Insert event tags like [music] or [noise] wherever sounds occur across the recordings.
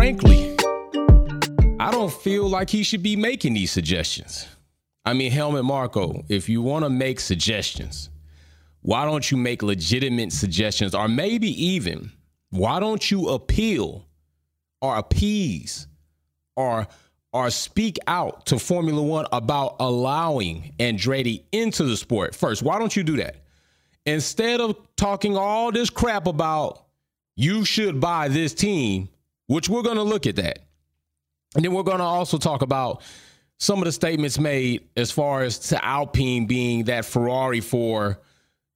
frankly, I don't feel like he should be making these suggestions. I mean, Helmut Marko, if you want to make suggestions, why don't you make legitimate suggestions? Or maybe even, why don't you appeal or appease or or speak out to Formula One about allowing Andretti into the sport first? Why don't you do that? Instead of talking all this crap about you should buy this team, which we're going to look at that. And then we're going to also talk about some of the statements made as far as to Alpine being that Ferrari for,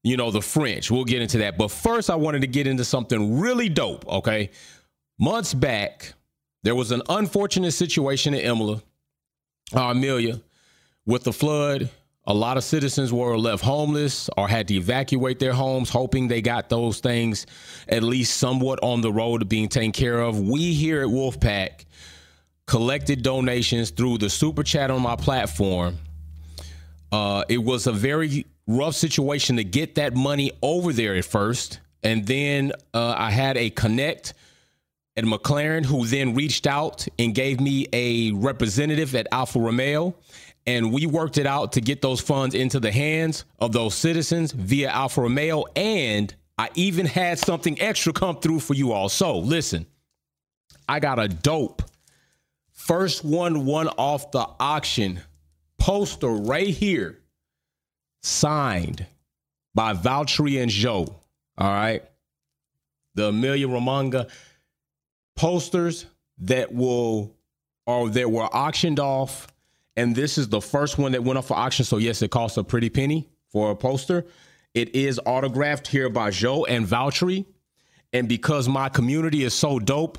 you know, the French. We'll get into that. But first, I wanted to get into something really dope, okay? Months back, there was an unfortunate situation in Imola, uh, Emilia, with the flood. A lot of citizens were left homeless or had to evacuate their homes, hoping they got those things at least somewhat on the road to being taken care of. We here at Wolfpack collected donations through the super chat on my platform. Uh, it was a very rough situation to get that money over there at first. And then uh, I had a connect at McLaren who then reached out and gave me a representative at Alfa Romeo. And we worked it out to get those funds into the hands of those citizens via Alfa Romeo. And I even had something extra come through for you all. So listen, I got a dope First one, one off the auction poster right here, signed by Valtteri and Zhou. All right. The Emilia Romagna posters that will or that were auctioned off. And this is the first one that went off for auction. So, yes, it costs a pretty penny for a poster. It is autographed here by Zhou and Valtteri. And because my community is so dope,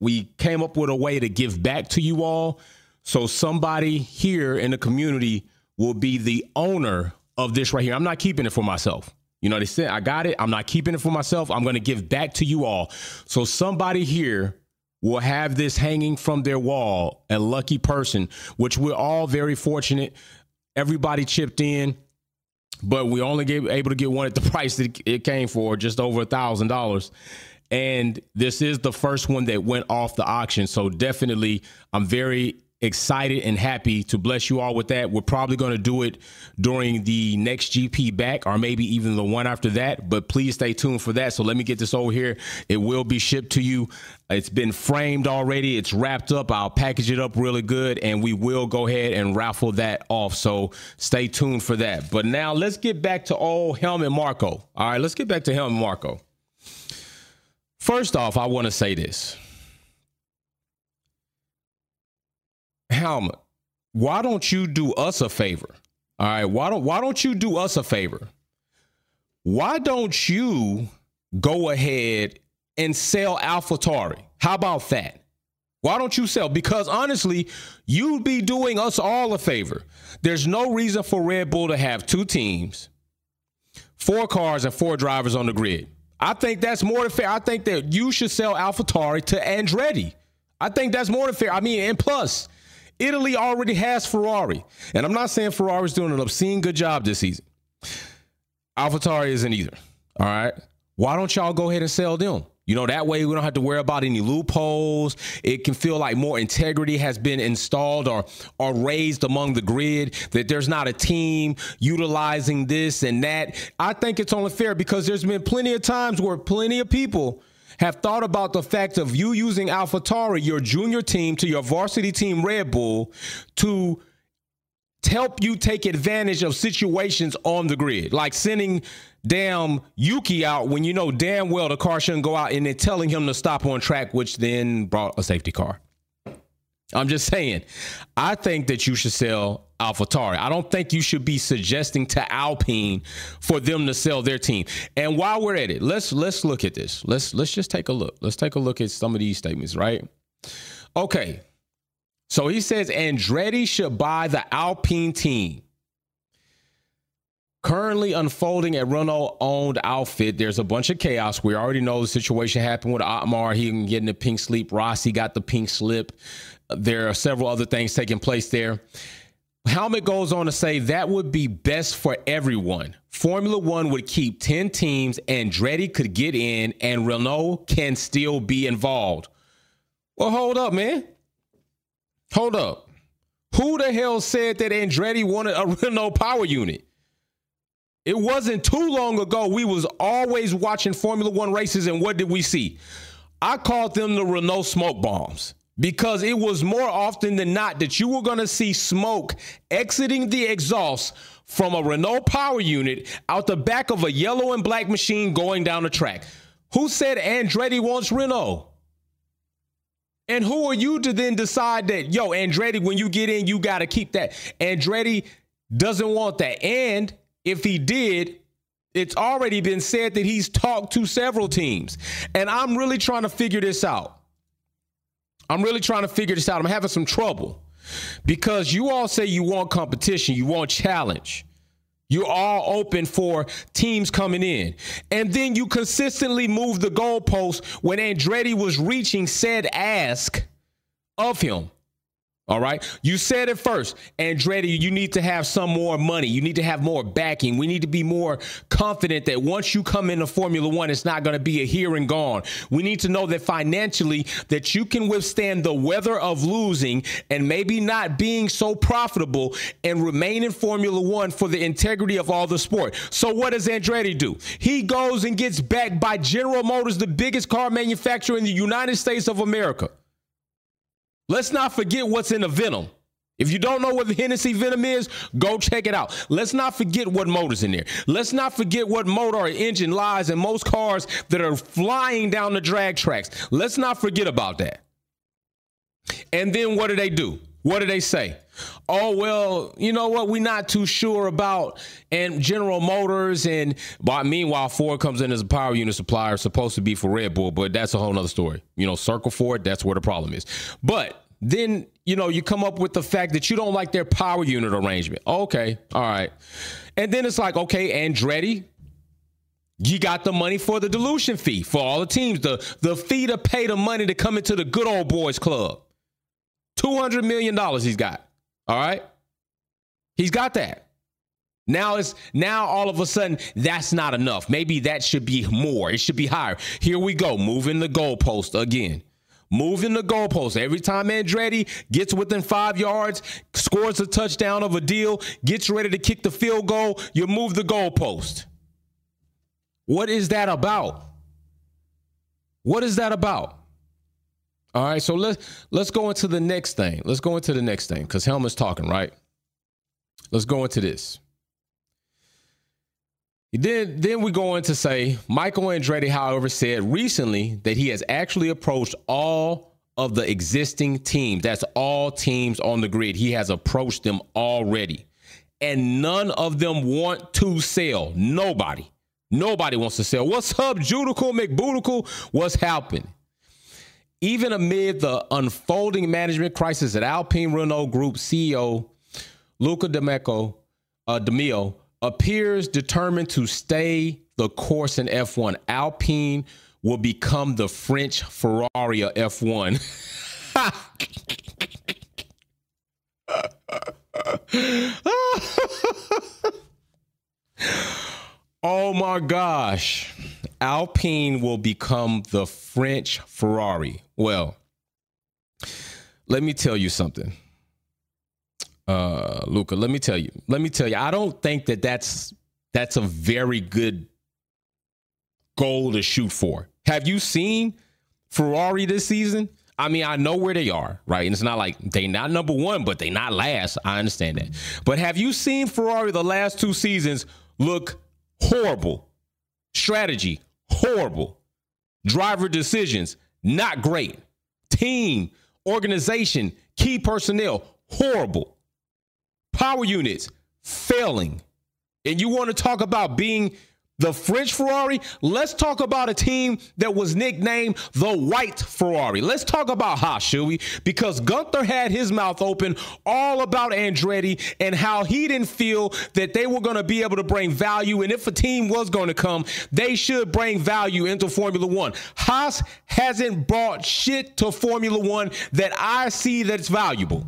we came up with a way to give back to you all. So somebody here in the community will be the owner of this right here. I'm not keeping it for myself. You know, they said, I got it. I'm not keeping it for myself. I'm going to give back to you all. So somebody here will have this hanging from their wall, a lucky person, which we're all very fortunate. Everybody chipped in, but we only gave, able to get one at the [laughs] price that it came for, just over a thousand dollars. And this is the first one that went off the auction. So definitely, I'm very excited and happy to bless you all with that. We're probably going to do it during the next GP back or maybe even the one after that, but please stay tuned for that. So let me get this over here. It will be shipped to you. It's been framed already. It's wrapped up. I'll package it up really good and we will go ahead and raffle that off. So stay tuned for that. But now let's get back to old Helmut Marko. All right, let's get back to Helmut Marko. First off, I want to say this. Helmut, why don't you do us a favor? All right, why don't why don't you do us a favor? Why don't you go ahead and sell AlphaTauri? How about that? Why don't you sell? Because honestly, you'd be doing us all a favor. There's no reason for Red Bull to have two teams, four cars, and four drivers on the grid. I think that's more than fair. I think that you should sell AlphaTauri to Andretti. I think that's more than fair. I mean, and plus, Italy already has Ferrari. And I'm not saying Ferrari's doing an obscene good job this season. AlphaTauri isn't either. All right. Why don't y'all go ahead and sell them? You know, that way we don't have to worry about any loopholes. It can feel like more integrity has been installed or or raised among the grid, that there's not a team utilizing this and that. I think it's only fair because there's been plenty of times where plenty of people have thought about the fact of you using AlphaTauri, your junior team, to your varsity team Red Bull to help you take advantage of situations on the grid, like sending damn Yuki out when you know damn well the car shouldn't go out and then telling him to stop on track, which then brought a safety car. I'm just saying, I think that you should sell AlphaTauri. I don't think you should be suggesting to Alpine for them to sell their team. And while we're at it, let's let's look at this. Let's let's just take a look. Let's take a look at some of these statements, right? Okay. So he says Andretti should buy the Alpine team. Currently unfolding at Renault owned outfit, there's a bunch of chaos. We already know the situation happened with Otmar. He getting the pink slip. Rossi got the pink slip. There are several other things taking place there. Helmut goes on to say that would be best for everyone. Formula One would keep 10 teams, Andretti could get in, and Renault can still be involved. Well, hold up, man. Hold up. Who the hell said that Andretti wanted a [laughs] Renault power unit? It wasn't too long ago we was always watching Formula 1 races and what did we see? I called them the Renault smoke bombs because it was more often than not that you were going to see smoke exiting the exhaust from a Renault power unit out the back of a yellow and black machine going down the track. Who said Andretti wants Renault? And who are you to then decide that, yo, Andretti, when you get in, you got to keep that? Andretti doesn't want that. And if he did, it's already been said that he's talked to several teams. And I'm really trying to figure this out. I'm really trying to figure this out. I'm having some trouble because you all say you want competition, you want challenge. You're all open for teams coming in. And then you consistently move the goalpost when Andretti was reaching said ask of him. All right. You said it first. Andretti, you need to have some more money. You need to have more backing. We need to be more confident that once you come into Formula One, it's not going to be a here and gone. We need to know that financially that you can withstand the weather of losing and maybe not being so profitable and remain in Formula One for the integrity of all the sport. So what does Andretti do? He goes and gets backed by General Motors, the biggest car manufacturer in the United States of America. Let's not forget what's in the venom. If you don't know what the Hennessey venom is, go check it out. Let's not forget what motor's in there. Let's not forget what motor or engine lies in most cars that are flying down the drag tracks. Let's not forget about that. And then what do they do? What do they say? Oh, well, you know what? We're not too sure about and General Motors and but meanwhile, Ford comes in as a power unit supplier, supposed to be for Red Bull, but that's a whole nother story. You know, Circle Ford, that's where the problem is. But then, you know, you come up with the fact that you don't like their power unit arrangement. Okay, all right. And then it's like, okay, Andretti, you got the money for the dilution fee for all the teams, the the fee to pay the money to come into the good old boys club. $200 million he's got. All right. He's got that. Now it's now all of a sudden that's not enough. Maybe that should be more. It should be higher. Here we go, moving the goalpost again. Moving the goalpost. Every time Andretti gets within five yards, scores a touchdown of a deal, gets ready to kick the field goal, you move the goalpost. What is that about? What is that about? All right, so let's let's go into the next thing. Let's go into the next thing because Helmut's talking, right? Let's go into this. Then, then we go in to say Michael Andretti, however, said recently that he has actually approached all of the existing teams. That's all teams on the grid. He has approached them already. And none of them want to sell. Nobody. Nobody wants to sell. What's up, Judical McBudical? What's happening? Even amid the unfolding management crisis at Alpine Renault Group CEO Luca D'Amico, uh, de Meo appears determined to stay the course in F1. Alpine will become the French Ferrari of F1. [laughs] [laughs] oh my gosh. Alpine will become the French Ferrari. Well, let me tell you something. Uh, Luca, let me tell you. Let me tell you. I don't think that that's that's a very good goal to shoot for. Have you seen Ferrari this season? I mean, I know where they are, right? And it's not like they not number one, but they not last. I understand that. But have you seen Ferrari the last two seasons look horrible? Strategy, horrible. Driver decisions, not great. Team, organization, key personnel, horrible. Power units, failing. And you want to talk about being the French Ferrari, let's talk about a team that was nicknamed the White Ferrari. Let's talk about Haas, shall we? Because Gunther had his mouth open all about Andretti and how he didn't feel that they were going to be able to bring value. And if a team was going to come, they should bring value into Formula One. Haas hasn't brought shit to Formula One that I see that's valuable.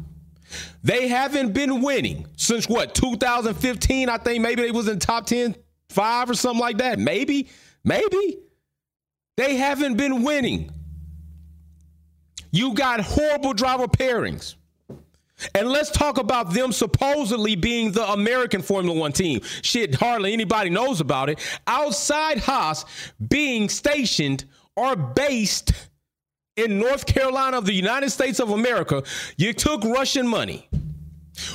They haven't been winning since what, 2015? I think maybe they was in top 10 five or something like that. Maybe, maybe. They haven't been winning. You got horrible driver pairings. And let's talk about them supposedly being the American Formula One team. Shit, hardly anybody knows about it. Outside Haas being stationed or based in North Carolina of the United States of America, you took Russian money.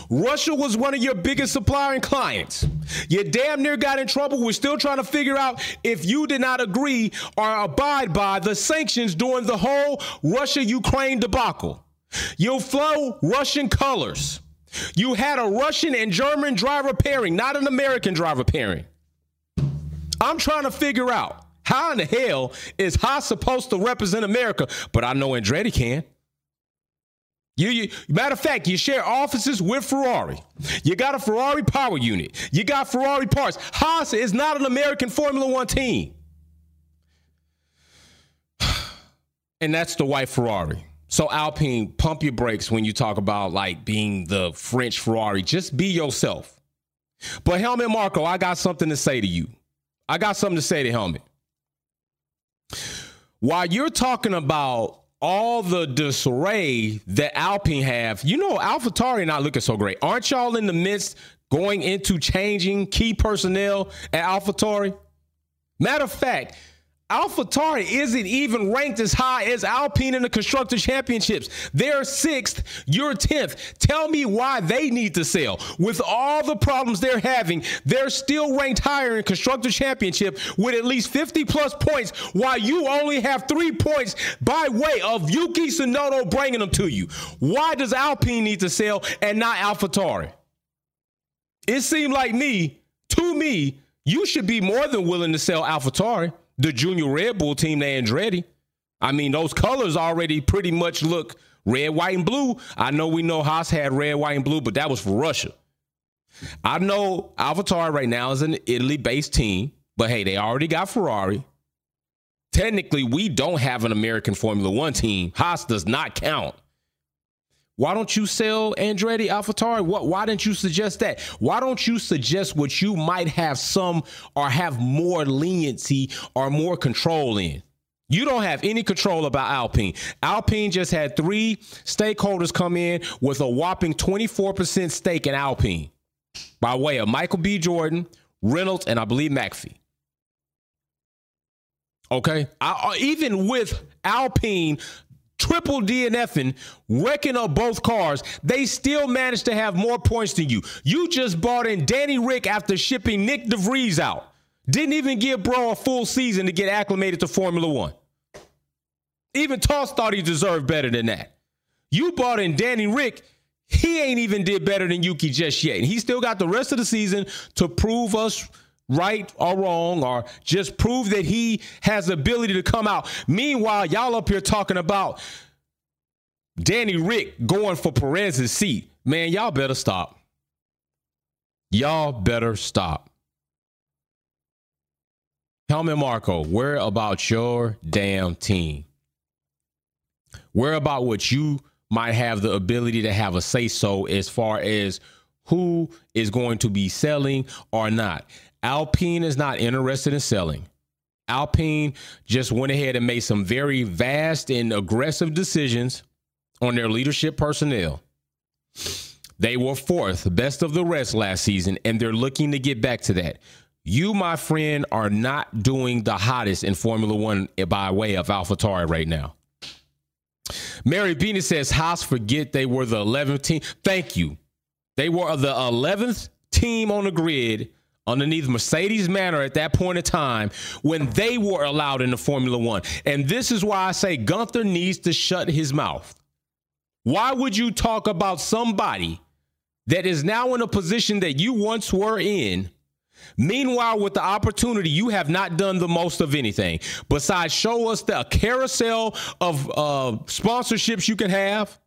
Russia was one of your biggest supplier and clients. You damn near got in trouble. We're still trying to figure out if you did not agree or abide by the sanctions during the whole Russia Ukraine debacle. You flew Russian colors. You had a Russian and German driver pairing, not an American driver pairing. I'm trying to figure out how in the hell is Haas supposed to represent America? But I know Andretti can. You, you, matter of fact, you share offices with Ferrari. You got a Ferrari power unit. You got Ferrari parts. Haas is not an American Formula One team. [sighs] And that's the white Ferrari. So Alpine, pump your brakes when you talk about like being the French Ferrari. Just be yourself. But Helmut Marko, I got something to say to you. I got something to say to Helmut. While you're talking about all the disarray that Alpine have, you know, AlphaTauri not looking so great. Aren't y'all in the midst going into changing key personnel at AlphaTauri? Matter of fact, AlphaTauri isn't even ranked as high as Alpine in the Constructor Championships. They're sixth, you're 10th. Tell me why they need to sell. With all the problems they're having, they're still ranked higher in Constructor Championship with at least 50 plus points, while you only have three points by way of Yuki Tsunoda bringing them to you. Why does Alpine need to sell and not AlphaTauri? It seemed like me, to me, you should be more than willing to sell AlphaTauri the junior Red Bull team, the Andretti. I mean, those colors already pretty much look red, white, and blue. I know we know Haas had red, white, and blue, but that was for Russia. I know AlphaTauri right now is an Italy-based team, but hey, they already got Ferrari. Technically, we don't have an American Formula One team. Haas does not count. Why don't you sell Andretti AlphaTauri? What, why didn't you suggest that? Why don't you suggest what you might have some or have more leniency or more control in? You don't have any control about Alpine. Alpine just had three stakeholders come in with a whopping 24% stake in Alpine by way of Michael B. Jordan, Reynolds, and I believe McPhee. Okay. I, uh, even with Alpine triple DNFing, wrecking up both cars, they still managed to have more points than you. You just bought in Danny Rick after shipping Nick de Vries out. Didn't even give bro a full season to get acclimated to Formula One. Even Tost thought he deserved better than that. You bought in Danny Rick. He ain't even did better than Yuki just yet. And he still got the rest of the season to prove us right or wrong or just prove that he has the ability to come out. Meanwhile, y'all up here talking about Danny Rick going for Perez's seat. Man, y'all better stop. Y'all better stop. Helmut Marko, where about your damn team? Where about what you might have the ability to have a say so as far as who is going to be selling or not? Alpine is not interested in selling. Alpine just went ahead and made some very vast and aggressive decisions on their leadership personnel. They were fourth, best of the rest last season, and they're looking to get back to that. You, my friend, are not doing the hottest in Formula One by way of AlphaTauri right now. Mary Beanie says, Haas forget they were the 11th team. Thank you. They were the 11th team on the grid underneath Mercedes Manor at that point in time when they were allowed into Formula One. And this is why I say Gunther needs to shut his mouth. Why would you talk about somebody that is now in a position that you once were in? Meanwhile, with the opportunity, you have not done the most of anything besides show us the carousel of uh, sponsorships you can have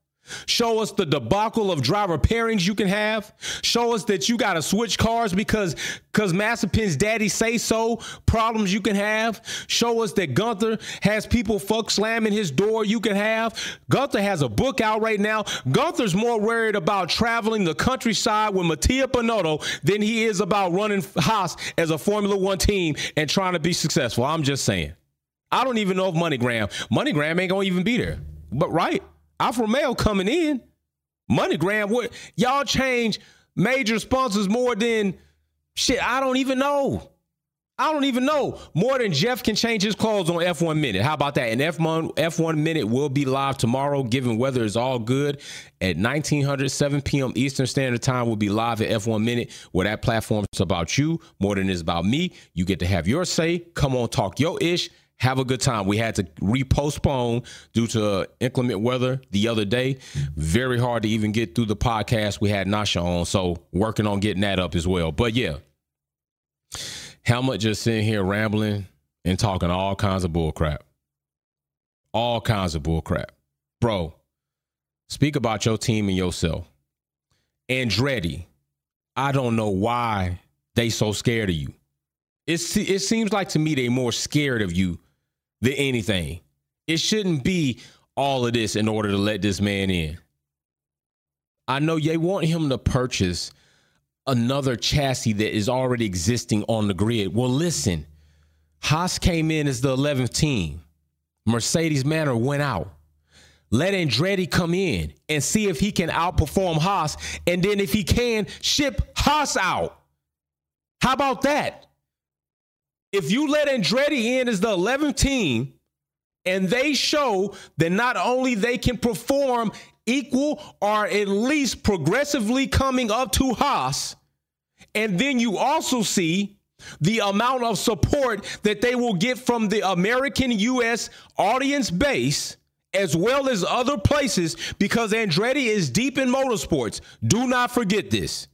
Show us the debacle of driver pairings you can have. Show us that you got to switch cars because because Mazepin's daddy say so. Problems you can have. Show us that Gunther has people fuck slamming his door. You can have. Gunther has a book out right now. Gunther's more worried about traveling the countryside with Mattia Binotto than he is about running Haas as a Formula One team and trying to be successful. I'm just saying. I don't even know if MoneyGram, MoneyGram ain't gonna even be there. but right, Alfa Romeo coming in, MoneyGram. What y'all change major sponsors more than shit? I don't even know. I don't even know. More than Jeff can change his clothes on F1 Minute. How about that? And F1 F1 Minute will be live tomorrow, given weather is all good at 1900, 7 p.m. Eastern Standard Time. We'll be live at F1 Minute, where that platform is about you more than it's about me. You get to have your say. Come on, talk your ish. Have a good time. We had to repostpone due to inclement weather the other day. Very hard to even get through the podcast. We had Nasha on, so working on getting that up as well. But yeah. Helmut just sitting here rambling and talking all kinds of bullcrap. All kinds of bullcrap. Bro, speak about your team and yourself. Andretti, I don't know why they so scared of you. It's, it seems like to me they more scared of you than anything. It shouldn't be all of this in order to let this man in. I know they want him to purchase another chassis that is already existing on the grid. Well, listen, Haas came in as the 11th team. Mercedes Manor went out. Let Andretti come in and see if he can outperform Haas. And then if he can, ship Haas out. How about that? If you let Andretti in as the 11th team and they show that not only they can perform equal or at least progressively coming up to Haas. And then you also see the amount of support that they will get from the American US audience base as well as other places because Andretti is deep in motorsports. Do not forget this.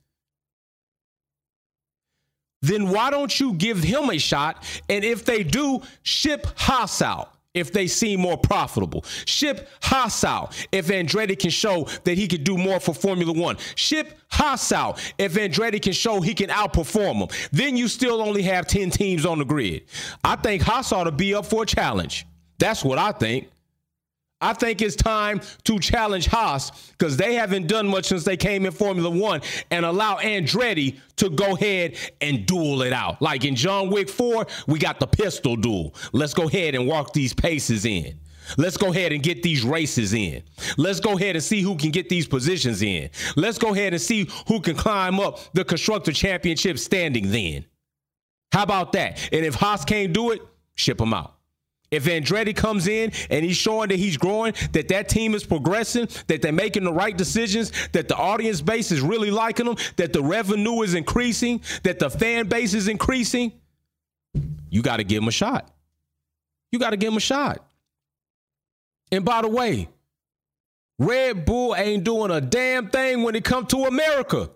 Then why don't you give him a shot? And if they do, ship Haas out if they seem more profitable. Ship Haas out if Andretti can show that he could do more for Formula One. Ship Haas out if Andretti can show he can outperform them. Then you still only have 10 teams on the grid. I think Haas ought to be up for a challenge. That's what I think. I think it's time to challenge Haas because they haven't done much since they came in Formula One and allow Andretti to go ahead and duel it out. Like in John Wick 4, we got the pistol duel. Let's go ahead and walk these paces in. Let's go ahead and get these races in. Let's go ahead and see who can get these positions in. Let's go ahead and see who can climb up the Constructor Championship standing then. How about that? And if Haas can't do it, ship them out. If Andretti comes in and he's showing that he's growing, that that team is progressing, that they're making the right decisions, that the audience base is really liking them, that the revenue is increasing, that the fan base is increasing, you got to give him a shot. You got to give him a shot. And by the way, Red Bull ain't doing a damn thing when it comes to America.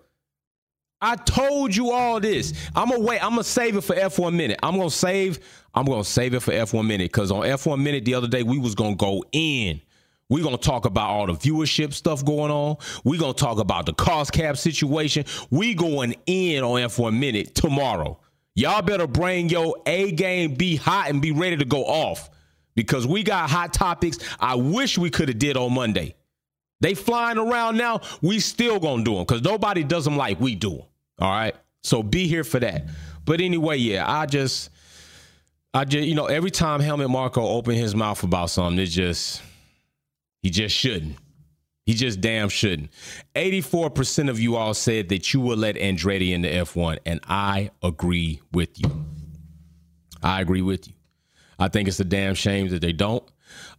I told you all this. I'm gonna wait. I'm gonna save it for F1 minute. I'm gonna save. I'm gonna save it for F1 minute because on F1 minute the other day we was gonna go in. We're gonna talk about all the viewership stuff going on. We're gonna talk about the cost cap situation. We going in on F1 minute tomorrow. Y'all better bring your A game, be hot, and be ready to go off because we got hot topics. I wish we could have did on Monday. They flying around now. We still gonna do them because nobody does them like we do them. All right. So be here for that. But anyway, yeah, I just, I just, you know, every time Helmut Marko opened his mouth about something, it just, he just shouldn't. He just damn shouldn't. 84% of you all said that you would let Andretti into F1, and I agree with you. I agree with you. I think it's a damn shame that they don't.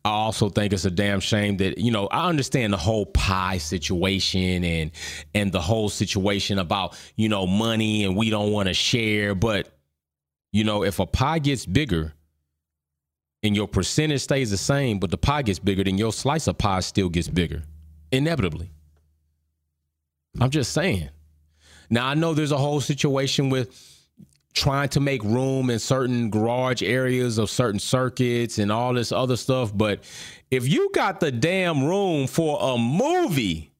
I also think it's a damn shame that you know I understand the whole pie situation and and the whole situation about you know money and we don't want to share, but you know if a pie gets bigger and your percentage stays the same, but the pie gets bigger, then your slice of pie still gets bigger, inevitably. I'm just saying. Now I know there's a whole situation with trying to make room in certain garage areas of certain circuits and all this other stuff. But if you got the damn room for a movie,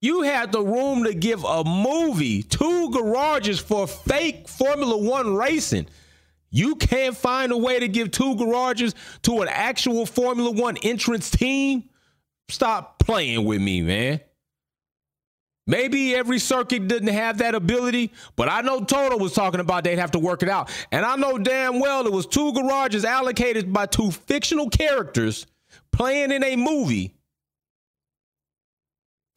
you had the room to give a movie, two garages for fake Formula One racing. You can't find a way to give two garages to an actual Formula One entrance team? Stop playing with me, man. Maybe every circuit didn't have that ability, but I know Toto was talking about they'd have to work it out. And I know damn well it was two garages allocated by two fictional characters playing in a movie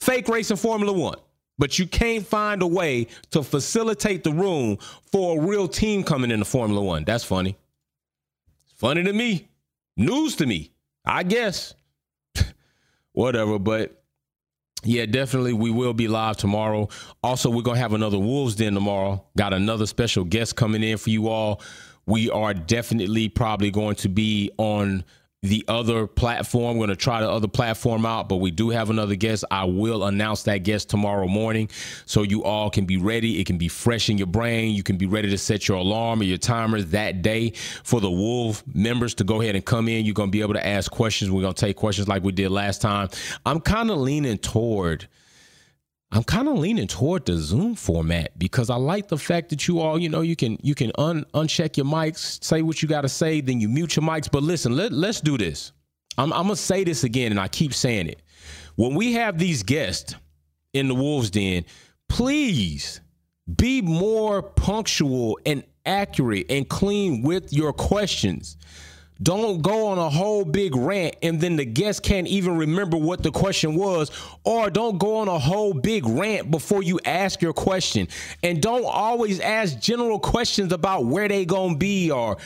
fake race in Formula One, but you can't find a way to facilitate the room for a real team coming into Formula One. That's funny. It's funny to me. News to me, I guess. [laughs] Whatever, but yeah, definitely. We will be live tomorrow. Also, we're going to have another Wolves Den tomorrow. Got another special guest coming in for you all. We are definitely probably going to be on the other platform. We're going to try the other platform out, but we do have another guest. I will announce that guest tomorrow morning so you all can be ready. It can be fresh in your brain. You can be ready to set your alarm or your timer that day for the Wolf members to go ahead and come in. You're going to be able to ask questions. We're going to take questions like we did last time. I'm kind of leaning toward – I'm kind of leaning toward the Zoom format because I like the fact that you all, you know, you can you can un uncheck your mics, say what you got to say, then you mute your mics. But listen, let let's do this. I'm, I'm gonna say this again, and I keep saying it. When we have these guests in the Wolves Den, please be more punctual and accurate and clean with your questions. Don't go on a whole big rant and then the guest can't even remember what the question was, or don't go on a whole big rant before you ask your question. And don't always ask general questions about where they gonna be or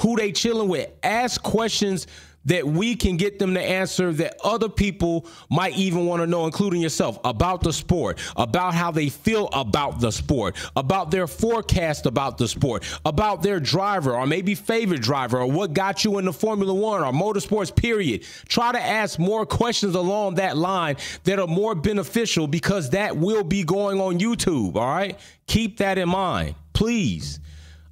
who they chilling with. Ask questions that we can get them to answer that other people might even want to know, including yourself, about the sport, about how they feel about the sport, about their forecast about the sport, about their driver or maybe favorite driver or what got you into Formula One or motorsports, period. Try to ask more questions along that line that are more beneficial because that will be going on YouTube. All right. Keep that in mind, please.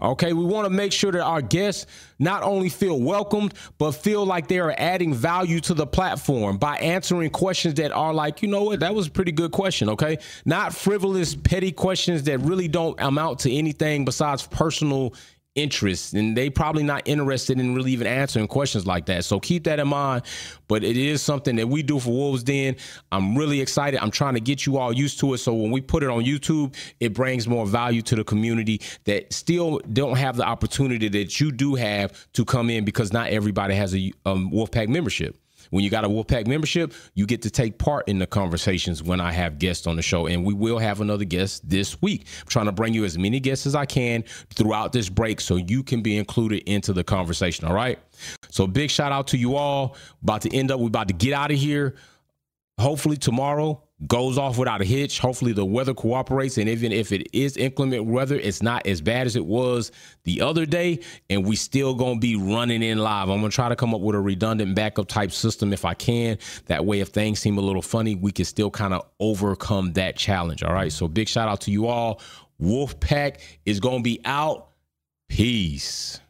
Okay, we want to make sure that our guests not only feel welcomed, but feel like they are adding value to the platform by answering questions that are like, you know what, that was a pretty good question. Okay, not frivolous, petty questions that really don't amount to anything besides personal interest and they probably not interested in really even answering questions like that. So keep that in mind but it is something that we do for wolves den. I'm really excited. I'm trying to get you all used to it. So when we put it on youtube it brings more value to the community that still don't have the opportunity that you do have to come in because not everybody has a um, wolfpack membership when you got a Wolfpack membership, you get to take part in the conversations when I have guests on the show. And we will have another guest this week. I'm trying to bring you as many guests as I can throughout this break so you can be included into the conversation. All right. So big shout out to you all. About to end up, we're about to get out of here. Hopefully tomorrow goes off without a hitch. Hopefully the weather cooperates, and even if it is inclement weather, it's not as bad as it was the other day, and we still gonna be running in live. I'm gonna try to come up with a redundant backup type system if I can. That way, if things seem a little funny, we can still kind of overcome that challenge. All right. So big shout out to you all. Wolfpack is gonna be out. Peace.